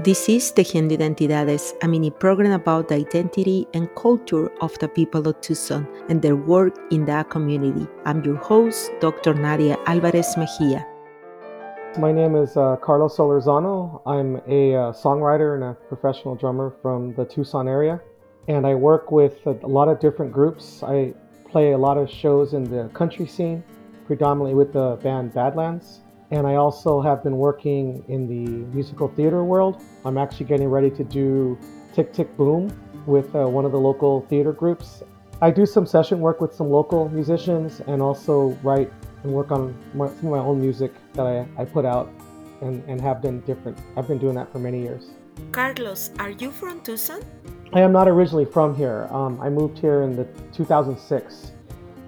This is Tejiendo Identidades, a mini program about the identity and culture of the people of Tucson and their work in that community. I'm your host, Dr. Nadia Alvarez Mejia. My name is uh, Carlos Solorzano. I'm a uh, songwriter and a professional drummer from the Tucson area, and I work with a, a lot of different groups. I play a lot of shows in the country scene, predominantly with the band Badlands. And I also have been working in the musical theater world. I'm actually getting ready to do Tick Tick Boom with uh, one of the local theater groups. I do some session work with some local musicians and also write and work on my, some of my own music that I, I put out and, and have been different. I've been doing that for many years. Carlos, are you from Tucson? I am not originally from here. Um, I moved here in the 2006.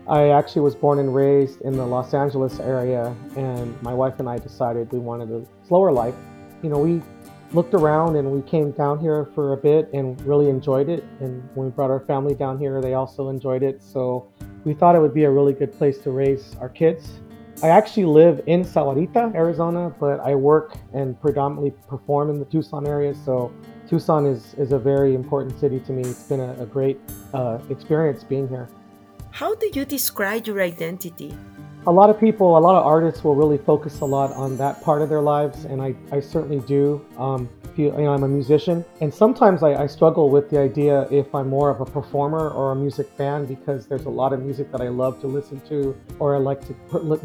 I actually was born and raised in the Los Angeles area, and my wife and I decided we wanted a slower life. You know, we looked around and we came down here for a bit and really enjoyed it. And when we brought our family down here, they also enjoyed it. So we thought it would be a really good place to raise our kids. I actually live in Sahuarita, Arizona, but I work and predominantly perform in the Tucson area. So Tucson is, is a very important city to me. It's been a, a great uh, experience being here. How do you describe your identity? A lot of people, a lot of artists will really focus a lot on that part of their lives, and I, I certainly do. Um, feel, you know, I'm a musician, and sometimes I, I struggle with the idea if I'm more of a performer or a music fan because there's a lot of music that I love to listen to or I like to,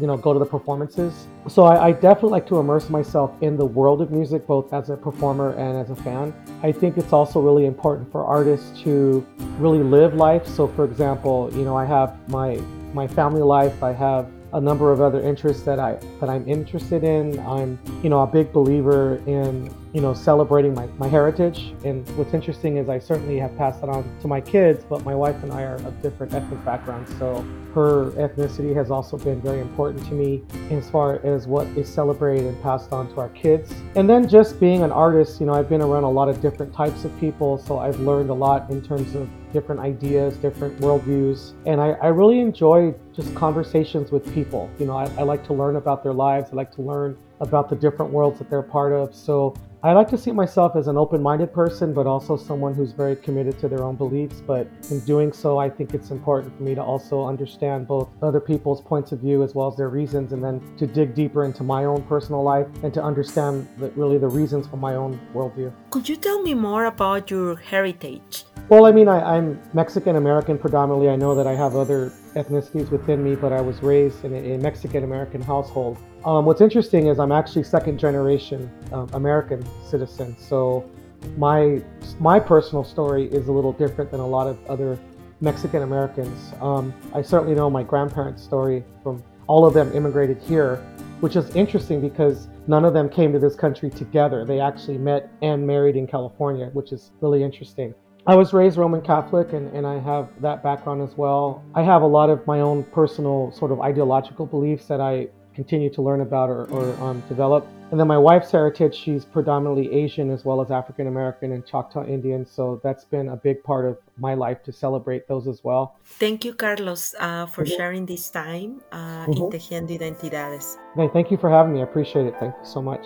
you know, go to the performances. So I, I definitely like to immerse myself in the world of music, both as a performer and as a fan. I think it's also really important for artists to really live life. So, for example, you know, I have my my family life. I have a number of other interests that I that I'm interested in. I'm you know a big believer in you know celebrating my, my heritage. And what's interesting is I certainly have passed that on to my kids but my wife and I are of different ethnic backgrounds. So her ethnicity has also been very important to me as far as what is celebrated and passed on to our kids. And then just being an artist you know I've been around a lot of different types of people so I've learned a lot in terms of different ideas different worldviews and I, I really enjoy just conversations with people you know I, I like to learn about their lives I like to learn about the different worlds that they're part of so I like to see myself as an open minded person, but also someone who's very committed to their own beliefs. But in doing so, I think it's important for me to also understand both other people's points of view as well as their reasons, and then to dig deeper into my own personal life and to understand really the reasons for my own worldview. Could you tell me more about your heritage? Well, I mean, I, am Mexican American predominantly. I know that I have other ethnicities within me, but I was raised in a, a Mexican American household. Um, what's interesting is I'm actually second generation um, American citizen. So my my personal story is a little different than a lot of other Mexican Americans. Um, I certainly know my grandparents' story from all of them immigrated here, which is interesting because none of them came to this country together. They actually met and married in California, which is really interesting. I was raised Roman Catholic and, and I have that background as well. I have a lot of my own personal sort of ideological beliefs that I continue to learn about or, or um, develop. And then my wife's heritage, she's predominantly Asian as well as African American and Choctaw Indian. So that's been a big part of my life to celebrate those as well. Thank you, Carlos, uh, for mm-hmm. sharing this time uh, mm-hmm. in Tejiendo Identidades. Hey, thank you for having me. I appreciate it. Thank you so much.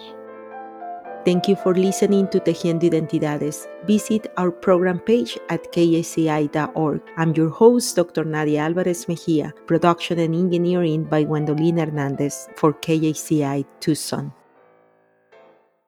Thank you for listening to Tejiendo Identidades. Visit our program page at kxci.org. I'm your host, Dr. Nadia Alvarez Mejia, production and engineering by Gwendoline Hernandez for KXCI Tucson.